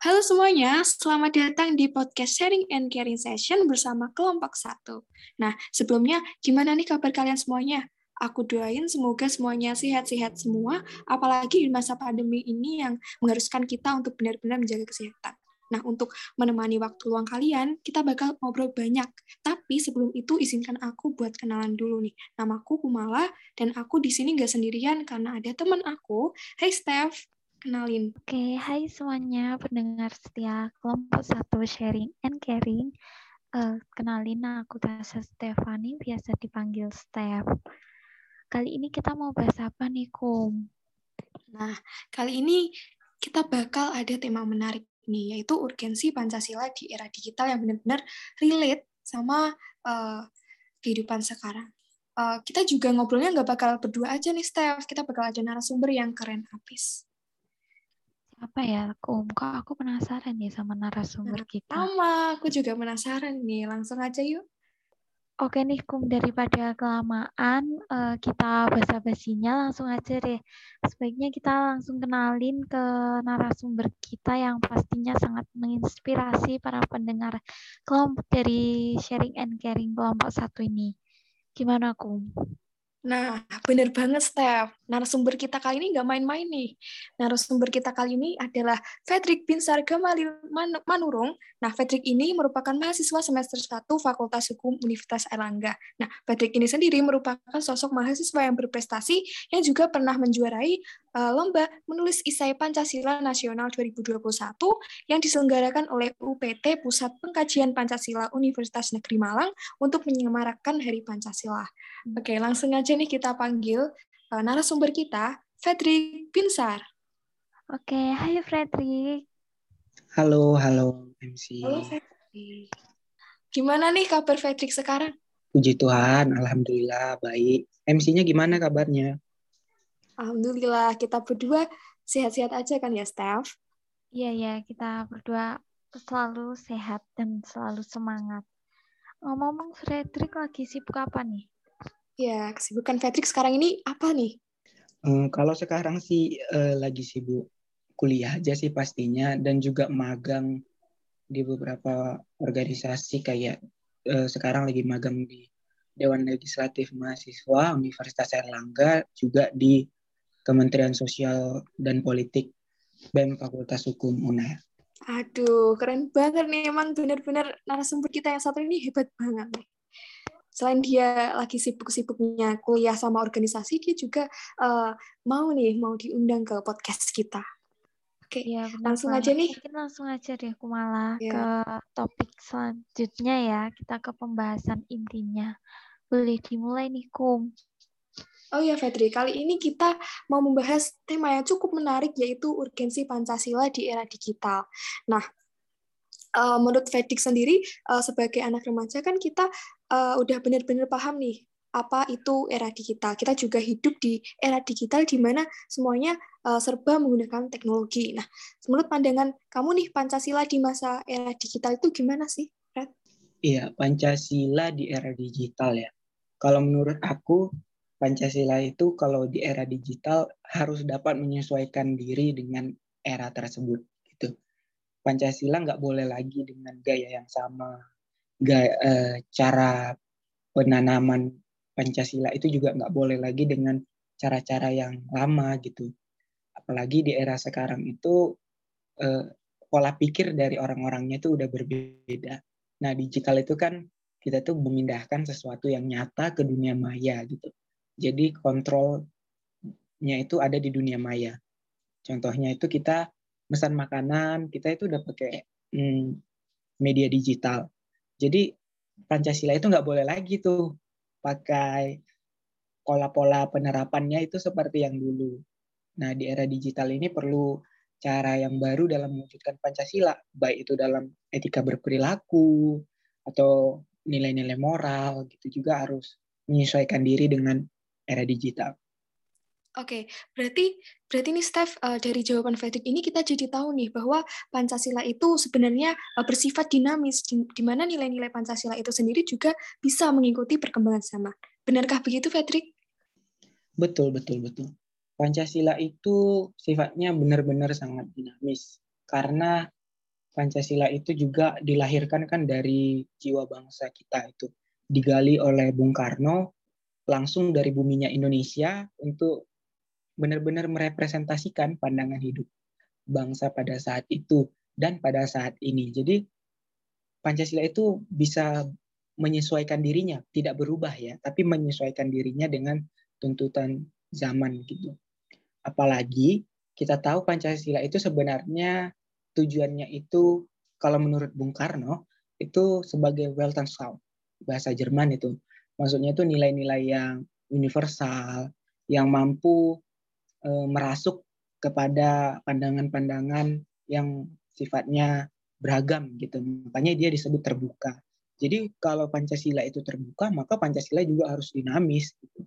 Halo semuanya, selamat datang di podcast Sharing and Caring Session bersama kelompok satu. Nah, sebelumnya gimana nih kabar kalian semuanya? Aku doain semoga semuanya sehat-sehat semua, apalagi di masa pandemi ini yang mengharuskan kita untuk benar-benar menjaga kesehatan. Nah, untuk menemani waktu luang kalian, kita bakal ngobrol banyak. Tapi sebelum itu, izinkan aku buat kenalan dulu nih. Namaku Kumala, dan aku di sini nggak sendirian karena ada teman aku. Hey Steph, kenalin. Oke, hai semuanya pendengar setia kelompok satu sharing and caring. Uh, kenalin aku Tasha Stefani, biasa dipanggil Steph. Kali ini kita mau bahas apa nih, Kum? Nah, kali ini kita bakal ada tema menarik nih, yaitu urgensi Pancasila di era digital yang benar-benar relate sama uh, kehidupan sekarang. Uh, kita juga ngobrolnya nggak bakal berdua aja nih, Steph. Kita bakal ada narasumber yang keren habis apa ya, Kum? Kok aku penasaran nih sama narasumber nah, kita. Sama, aku juga penasaran nih. Langsung aja yuk. Oke nih, Kum. Daripada kelamaan, uh, kita basa-basinya langsung aja deh. Sebaiknya kita langsung kenalin ke narasumber kita yang pastinya sangat menginspirasi para pendengar kelompok dari Sharing and Caring kelompok satu ini. Gimana, Kum? Nah, benar banget, Steph. Narasumber kita kali ini nggak main-main nih. Narasumber kita kali ini adalah Fredrik Binsar Gamalil Manurung. Nah, Fredrik ini merupakan mahasiswa semester 1 Fakultas Hukum Universitas Erlangga. Nah, Fredrik ini sendiri merupakan sosok mahasiswa yang berprestasi yang juga pernah menjuarai uh, lomba menulis isai Pancasila Nasional 2021 yang diselenggarakan oleh UPT Pusat Pengkajian Pancasila Universitas Negeri Malang untuk menyemarakan Hari Pancasila. Oke, langsung aja nih kita panggil uh, narasumber kita, Fredrik Binsar. Oke, hai Fredrik. Halo, halo MC. Halo Fredrik. Gimana nih kabar Fredrik sekarang? Puji Tuhan, Alhamdulillah baik. MC-nya gimana kabarnya? Alhamdulillah kita berdua sehat-sehat aja kan ya, Steph? Iya, ya, kita berdua selalu sehat dan selalu semangat. Ngomong-ngomong, Fredrik lagi sibuk apa nih? Ya, kesibukan Fredrik sekarang ini apa nih? Hmm, kalau sekarang sih uh, lagi sibuk kuliah aja sih pastinya dan juga magang di beberapa organisasi kayak uh, sekarang lagi magang di Dewan Legislatif Mahasiswa Universitas Erlangga juga di Kementerian Sosial dan Politik BEM Fakultas Hukum UNER. Aduh, keren banget nih. Emang benar-benar narasumber kita yang satu ini hebat banget nih. Selain dia lagi sibuk-sibuknya kuliah sama organisasi, dia juga uh, mau nih, mau diundang ke podcast kita. Oke, ya, langsung aja nih. Mungkin langsung aja deh, aku malah ya. ke topik selanjutnya ya. Kita ke pembahasan intinya. Boleh dimulai nih, Kum. Oh ya, Fedri, kali ini kita mau membahas tema yang cukup menarik, yaitu urgensi Pancasila di era digital. Nah, uh, menurut Fedik sendiri, uh, sebagai anak remaja kan kita uh, udah benar-benar paham nih, apa itu era digital. Kita juga hidup di era digital di mana semuanya serba menggunakan teknologi. Nah, menurut pandangan kamu nih, Pancasila di masa era digital itu gimana sih, Fred? Iya, Pancasila di era digital ya. Kalau menurut aku, Pancasila itu kalau di era digital harus dapat menyesuaikan diri dengan era tersebut gitu. Pancasila nggak boleh lagi dengan gaya yang sama, gaya, eh, cara penanaman Pancasila itu juga nggak boleh lagi dengan cara-cara yang lama gitu. Apalagi di era sekarang itu eh, pola pikir dari orang-orangnya itu udah berbeda. Nah digital itu kan kita tuh memindahkan sesuatu yang nyata ke dunia maya gitu jadi kontrolnya itu ada di dunia maya. Contohnya itu kita pesan makanan, kita itu udah pakai hmm, media digital. Jadi Pancasila itu nggak boleh lagi tuh pakai pola-pola penerapannya itu seperti yang dulu. Nah di era digital ini perlu cara yang baru dalam mewujudkan Pancasila, baik itu dalam etika berperilaku atau nilai-nilai moral gitu juga harus menyesuaikan diri dengan era digital. Oke, berarti berarti nih Steph uh, dari jawaban Fredrik ini kita jadi tahu nih bahwa Pancasila itu sebenarnya uh, bersifat dinamis di, di mana nilai-nilai Pancasila itu sendiri juga bisa mengikuti perkembangan zaman. Benarkah begitu Fredrik? Betul, betul, betul. Pancasila itu sifatnya benar-benar sangat dinamis karena Pancasila itu juga dilahirkan kan dari jiwa bangsa kita itu digali oleh Bung Karno langsung dari buminya Indonesia untuk benar-benar merepresentasikan pandangan hidup bangsa pada saat itu dan pada saat ini. Jadi Pancasila itu bisa menyesuaikan dirinya, tidak berubah ya, tapi menyesuaikan dirinya dengan tuntutan zaman gitu. Apalagi kita tahu Pancasila itu sebenarnya tujuannya itu kalau menurut Bung Karno itu sebagai Weltanschauung bahasa Jerman itu. Maksudnya itu nilai-nilai yang universal yang mampu e, merasuk kepada pandangan-pandangan yang sifatnya beragam gitu. Makanya dia disebut terbuka. Jadi kalau Pancasila itu terbuka, maka Pancasila juga harus dinamis. Gitu.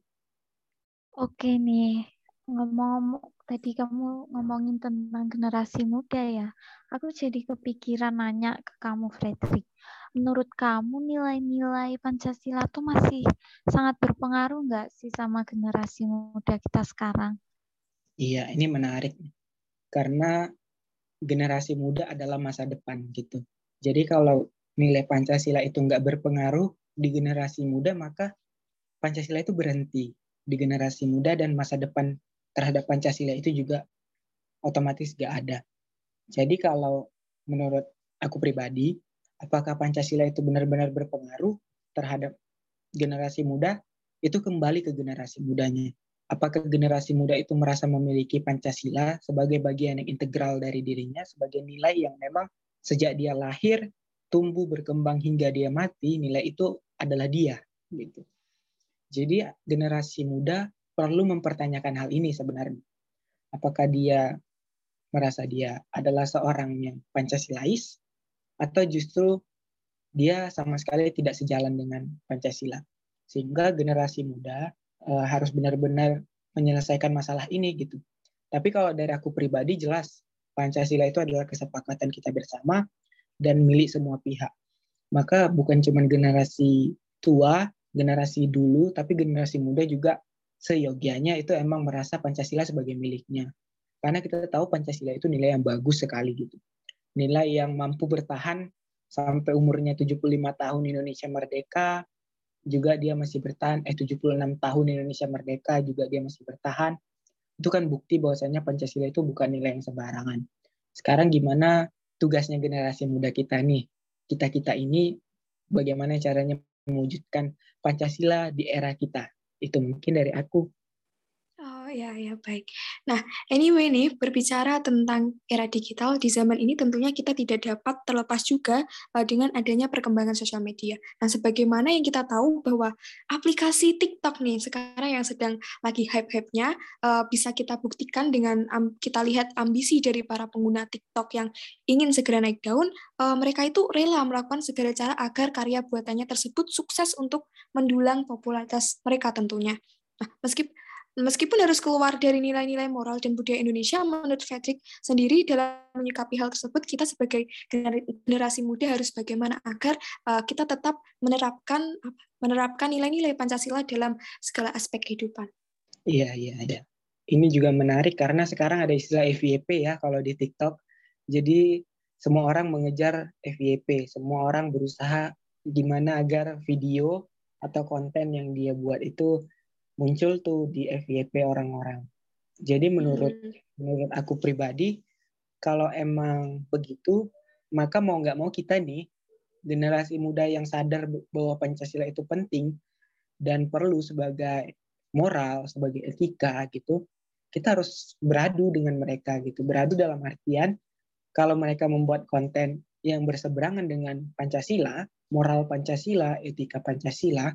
Oke nih, ngomong tadi kamu ngomongin tentang generasi muda ya. Aku jadi kepikiran nanya ke kamu, Frederick. Menurut kamu nilai-nilai Pancasila tuh masih sangat berpengaruh nggak sih sama generasi muda kita sekarang? Iya, ini menarik. Karena generasi muda adalah masa depan gitu. Jadi kalau nilai Pancasila itu nggak berpengaruh di generasi muda, maka Pancasila itu berhenti di generasi muda dan masa depan terhadap Pancasila itu juga otomatis nggak ada. Jadi kalau menurut aku pribadi, apakah Pancasila itu benar-benar berpengaruh terhadap generasi muda? Itu kembali ke generasi mudanya apakah generasi muda itu merasa memiliki Pancasila sebagai bagian yang integral dari dirinya, sebagai nilai yang memang sejak dia lahir, tumbuh, berkembang hingga dia mati, nilai itu adalah dia. Gitu. Jadi generasi muda perlu mempertanyakan hal ini sebenarnya. Apakah dia merasa dia adalah seorang yang Pancasilais atau justru dia sama sekali tidak sejalan dengan Pancasila. Sehingga generasi muda uh, harus benar-benar menyelesaikan masalah ini gitu. Tapi kalau dari aku pribadi jelas Pancasila itu adalah kesepakatan kita bersama dan milik semua pihak. Maka bukan cuma generasi tua, generasi dulu, tapi generasi muda juga seyogianya itu emang merasa Pancasila sebagai miliknya. Karena kita tahu Pancasila itu nilai yang bagus sekali gitu. Nilai yang mampu bertahan sampai umurnya 75 tahun Indonesia merdeka, juga dia masih bertahan eh 76 tahun Indonesia merdeka juga dia masih bertahan. Itu kan bukti bahwasanya Pancasila itu bukan nilai yang sembarangan. Sekarang gimana tugasnya generasi muda kita nih? Kita kita ini bagaimana caranya mewujudkan Pancasila di era kita? Itu mungkin dari aku ya, ya baik. Nah, anyway nih berbicara tentang era digital di zaman ini tentunya kita tidak dapat terlepas juga uh, dengan adanya perkembangan sosial media. Nah, sebagaimana yang kita tahu bahwa aplikasi TikTok nih sekarang yang sedang lagi hype-hype-nya uh, bisa kita buktikan dengan kita lihat ambisi dari para pengguna TikTok yang ingin segera naik daun, uh, mereka itu rela melakukan segala cara agar karya buatannya tersebut sukses untuk mendulang popularitas mereka tentunya. Nah, meskipun Meskipun harus keluar dari nilai-nilai moral dan budaya Indonesia, menurut Frederick sendiri dalam menyikapi hal tersebut, kita sebagai generasi muda harus bagaimana agar uh, kita tetap menerapkan menerapkan nilai-nilai Pancasila dalam segala aspek kehidupan. Iya, iya, iya. Ini juga menarik karena sekarang ada istilah FYP ya kalau di TikTok. Jadi semua orang mengejar FYP, semua orang berusaha gimana agar video atau konten yang dia buat itu muncul tuh di FYP orang-orang. Jadi menurut hmm. menurut aku pribadi kalau emang begitu maka mau nggak mau kita nih generasi muda yang sadar bahwa Pancasila itu penting dan perlu sebagai moral, sebagai etika gitu, kita harus beradu dengan mereka gitu. Beradu dalam artian kalau mereka membuat konten yang berseberangan dengan Pancasila, moral Pancasila, etika Pancasila,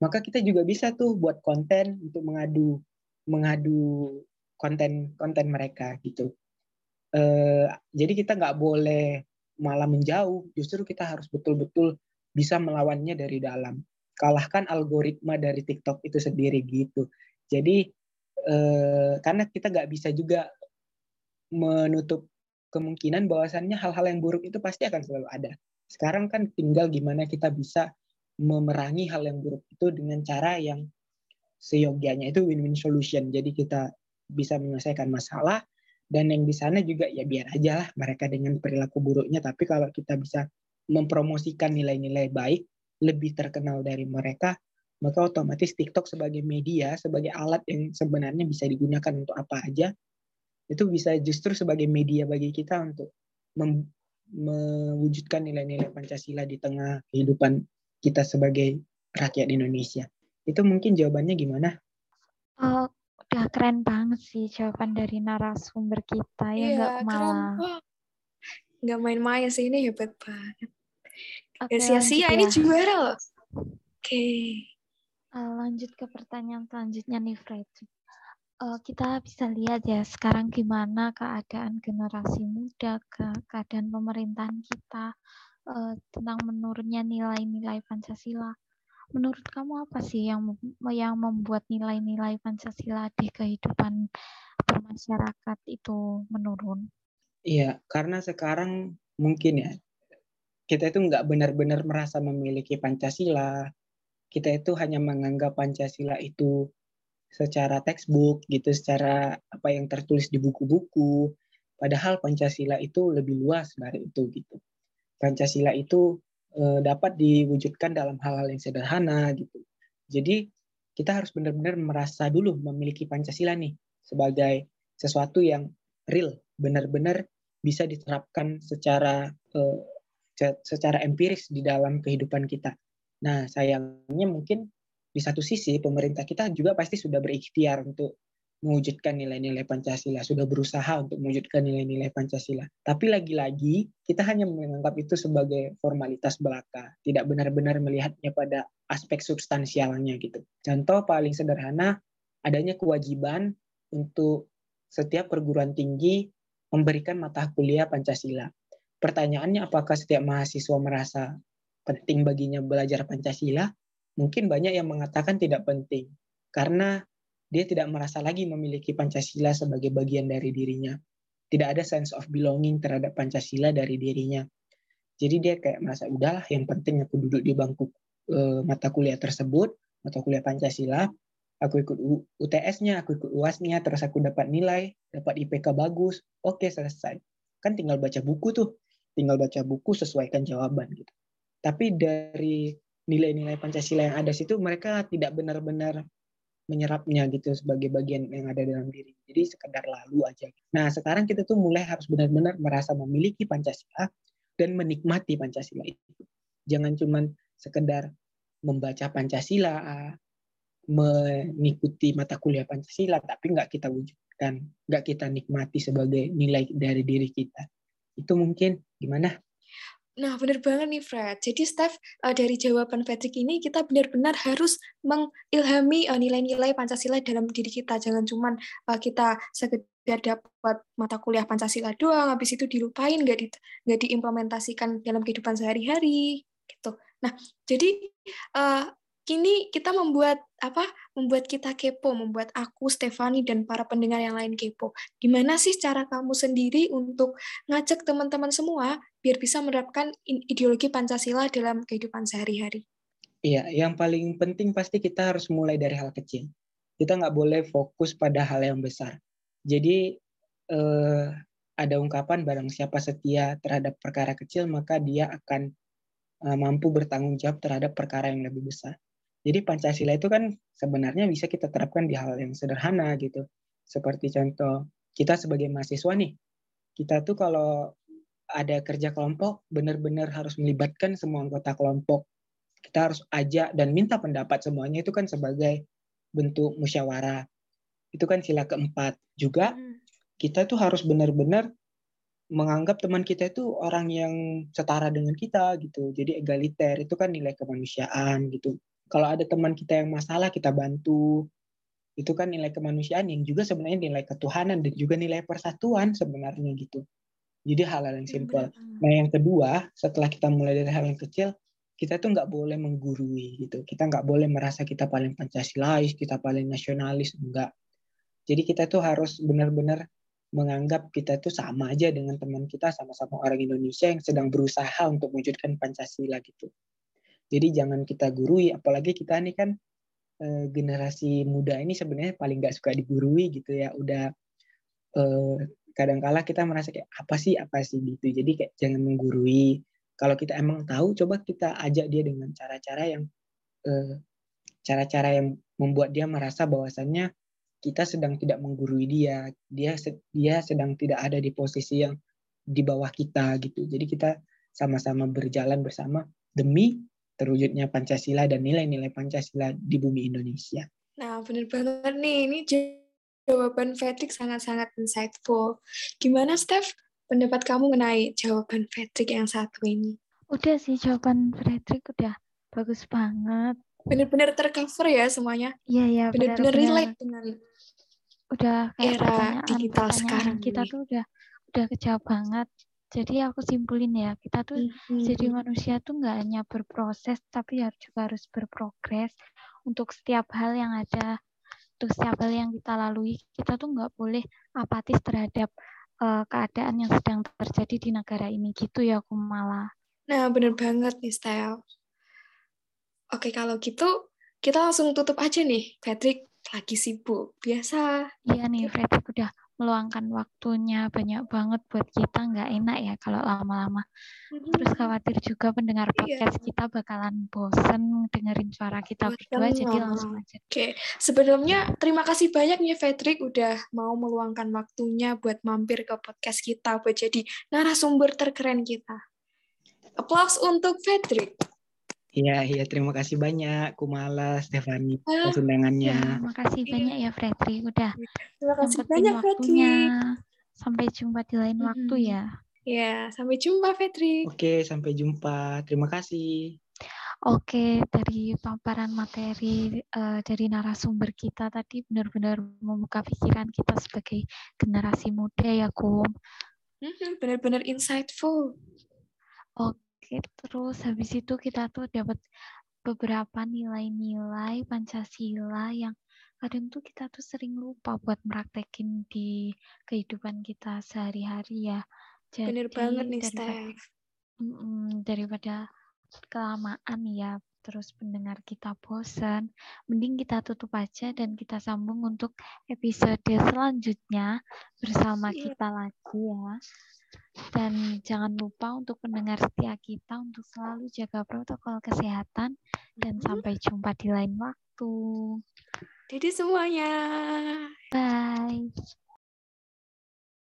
maka kita juga bisa tuh buat konten untuk mengadu mengadu konten konten mereka gitu. Uh, jadi kita nggak boleh malah menjauh. Justru kita harus betul-betul bisa melawannya dari dalam. Kalahkan algoritma dari TikTok itu sendiri gitu. Jadi uh, karena kita nggak bisa juga menutup kemungkinan bahwasannya hal-hal yang buruk itu pasti akan selalu ada. Sekarang kan tinggal gimana kita bisa memerangi hal yang buruk itu dengan cara yang seyogianya itu win-win solution. Jadi kita bisa menyelesaikan masalah dan yang di sana juga ya biar aja lah mereka dengan perilaku buruknya tapi kalau kita bisa mempromosikan nilai-nilai baik lebih terkenal dari mereka maka otomatis TikTok sebagai media sebagai alat yang sebenarnya bisa digunakan untuk apa aja itu bisa justru sebagai media bagi kita untuk mewujudkan nilai-nilai Pancasila di tengah kehidupan kita sebagai rakyat Indonesia. Itu mungkin jawabannya gimana? Oh, udah keren banget sih jawaban dari narasumber kita ya nggak Iya, malah. keren. Nggak main-main sih, ini hebat banget. Oke, Gak sia-sia, lanjut ini ya. juara loh. Oke. Eh, lanjut ke pertanyaan selanjutnya nih Fredrik. Eh, kita bisa lihat ya sekarang gimana keadaan generasi muda, ke keadaan pemerintahan kita eh, tentang menurunnya nilai-nilai Pancasila. Menurut kamu apa sih yang yang membuat nilai-nilai Pancasila di kehidupan bermasyarakat itu menurun? Iya, karena sekarang mungkin ya kita itu nggak benar-benar merasa memiliki Pancasila. Kita itu hanya menganggap Pancasila itu secara textbook gitu, secara apa yang tertulis di buku-buku. Padahal Pancasila itu lebih luas dari itu gitu. Pancasila itu eh, dapat diwujudkan dalam hal-hal yang sederhana gitu. Jadi kita harus benar-benar merasa dulu memiliki Pancasila nih sebagai sesuatu yang real, benar-benar bisa diterapkan secara eh, se- secara empiris di dalam kehidupan kita. Nah, sayangnya mungkin di satu sisi pemerintah kita juga pasti sudah berikhtiar untuk mewujudkan nilai-nilai Pancasila, sudah berusaha untuk mewujudkan nilai-nilai Pancasila. Tapi lagi-lagi kita hanya menganggap itu sebagai formalitas belaka, tidak benar-benar melihatnya pada aspek substansialnya gitu. Contoh paling sederhana adanya kewajiban untuk setiap perguruan tinggi memberikan mata kuliah Pancasila. Pertanyaannya apakah setiap mahasiswa merasa penting baginya belajar Pancasila? Mungkin banyak yang mengatakan tidak penting karena dia tidak merasa lagi memiliki Pancasila sebagai bagian dari dirinya. Tidak ada sense of belonging terhadap Pancasila dari dirinya. Jadi dia kayak merasa udahlah yang penting aku duduk di bangku eh, mata kuliah tersebut, mata kuliah Pancasila, aku ikut UTS-nya, aku ikut UAS-nya, terus aku dapat nilai, dapat IPK bagus, oke selesai. Kan tinggal baca buku tuh, tinggal baca buku sesuaikan jawaban gitu. Tapi dari nilai-nilai Pancasila yang ada situ mereka tidak benar-benar menyerapnya gitu sebagai bagian yang ada dalam diri. Jadi sekedar lalu aja. Nah, sekarang kita tuh mulai harus benar-benar merasa memiliki Pancasila dan menikmati Pancasila itu. Jangan cuman sekedar membaca Pancasila, mengikuti mata kuliah Pancasila, tapi nggak kita wujudkan, nggak kita nikmati sebagai nilai dari diri kita. Itu mungkin gimana? Nah, benar banget nih, Fred. Jadi, Steph, eh, dari jawaban Patrick ini, kita benar-benar harus mengilhami eh, nilai-nilai Pancasila dalam diri kita. Jangan cuma kita sekedar dapat mata kuliah Pancasila doang, habis itu dilupain, nggak di, nggak diimplementasikan dalam kehidupan sehari-hari. gitu. Nah, jadi eh, kini kita membuat apa? Membuat kita kepo, membuat aku, Stefani, dan para pendengar yang lain kepo. Gimana sih cara kamu sendiri untuk ngajak teman-teman semua biar bisa menerapkan ideologi Pancasila dalam kehidupan sehari-hari? Iya, yang paling penting pasti kita harus mulai dari hal kecil. Kita nggak boleh fokus pada hal yang besar. Jadi eh, ada ungkapan barang siapa setia terhadap perkara kecil maka dia akan eh, mampu bertanggung jawab terhadap perkara yang lebih besar. Jadi Pancasila itu kan sebenarnya bisa kita terapkan di hal yang sederhana gitu. Seperti contoh kita sebagai mahasiswa nih, kita tuh kalau ada kerja kelompok benar-benar harus melibatkan semua anggota kelompok. Kita harus ajak dan minta pendapat semuanya itu kan sebagai bentuk musyawarah. Itu kan sila keempat. Juga kita tuh harus benar-benar menganggap teman kita itu orang yang setara dengan kita gitu. Jadi egaliter itu kan nilai kemanusiaan gitu. Kalau ada teman kita yang masalah kita bantu. Itu kan nilai kemanusiaan yang juga sebenarnya nilai ketuhanan dan juga nilai persatuan sebenarnya gitu. Jadi hal-hal yang simpel. Nah yang kedua setelah kita mulai dari hal yang kecil, kita tuh nggak boleh menggurui gitu. Kita nggak boleh merasa kita paling pancasilais, kita paling nasionalis, enggak. Jadi kita tuh harus benar-benar menganggap kita tuh sama aja dengan teman kita sama-sama orang Indonesia yang sedang berusaha untuk mewujudkan Pancasila gitu. Jadi jangan kita gurui, apalagi kita ini kan eh, generasi muda ini sebenarnya paling nggak suka digurui gitu ya. Udah eh, kadangkala kita merasa kayak apa sih apa sih? gitu. Jadi kayak jangan menggurui. Kalau kita emang tahu coba kita ajak dia dengan cara-cara yang eh, cara-cara yang membuat dia merasa bahwasannya kita sedang tidak menggurui dia. Dia dia sedang tidak ada di posisi yang di bawah kita gitu. Jadi kita sama-sama berjalan bersama demi terwujudnya Pancasila dan nilai-nilai Pancasila di bumi Indonesia. Nah, benar banget nih. Ini jawaban Patrick sangat-sangat insightful. Gimana, Steph? Pendapat kamu mengenai jawaban Patrick yang satu ini? Udah sih, jawaban Patrick udah bagus banget. Benar-benar tercover ya semuanya? Iya, iya. Benar-benar relate dengan udah kayak era digital sekarang kita ini. tuh udah udah kejauh banget jadi aku simpulin ya kita tuh hmm. jadi manusia tuh nggak hanya berproses tapi harus juga harus berprogres untuk setiap hal yang ada untuk setiap hal yang kita lalui. Kita tuh nggak boleh apatis terhadap uh, keadaan yang sedang terjadi di negara ini gitu ya aku malah nah bener banget nih style oke kalau gitu kita langsung tutup aja nih. Patrick lagi sibuk biasa. Iya nih Patrick udah meluangkan waktunya banyak banget buat kita nggak enak ya kalau lama-lama. Terus khawatir juga pendengar iya. podcast iya. kita bakalan bosen dengerin suara kita Bosen berdua, jadi langsung aja. Oke, sebelumnya terima kasih banyak nih Fredrik udah mau meluangkan waktunya buat mampir ke podcast kita buat jadi narasumber terkeren kita. Applause untuk Fredrik. Iya, iya terima kasih banyak Kumala, Stefani atas undangannya. Ya, terima kasih iya. banyak ya Fredri udah terima kasih banyak waktunya. Sampai jumpa di lain hmm. waktu ya. Ya, sampai jumpa Fredri. Oke, sampai jumpa. Terima kasih. Oke, dari paparan materi uh, dari narasumber kita tadi benar-benar membuka pikiran kita sebagai generasi muda ya, Kum. Benar-benar insightful. Oke terus habis itu kita tuh dapat beberapa nilai-nilai Pancasila yang kadang tuh kita tuh sering lupa buat meraktekin di kehidupan kita sehari-hari ya. Jadi, Bener banget nih, daripada, mm, daripada kelamaan ya, terus pendengar kita bosan, mending kita tutup aja dan kita sambung untuk episode selanjutnya bersama kita lagi ya. Dan jangan lupa untuk pendengar setia kita untuk selalu jaga protokol kesehatan dan hmm. sampai jumpa di lain waktu. Jadi semuanya. Bye.